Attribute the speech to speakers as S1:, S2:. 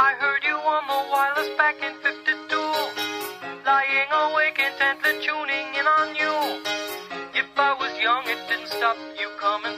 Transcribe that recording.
S1: I heard you on the wireless back in 52. Lying awake intently tuning in on you. If I was young, it didn't stop you coming.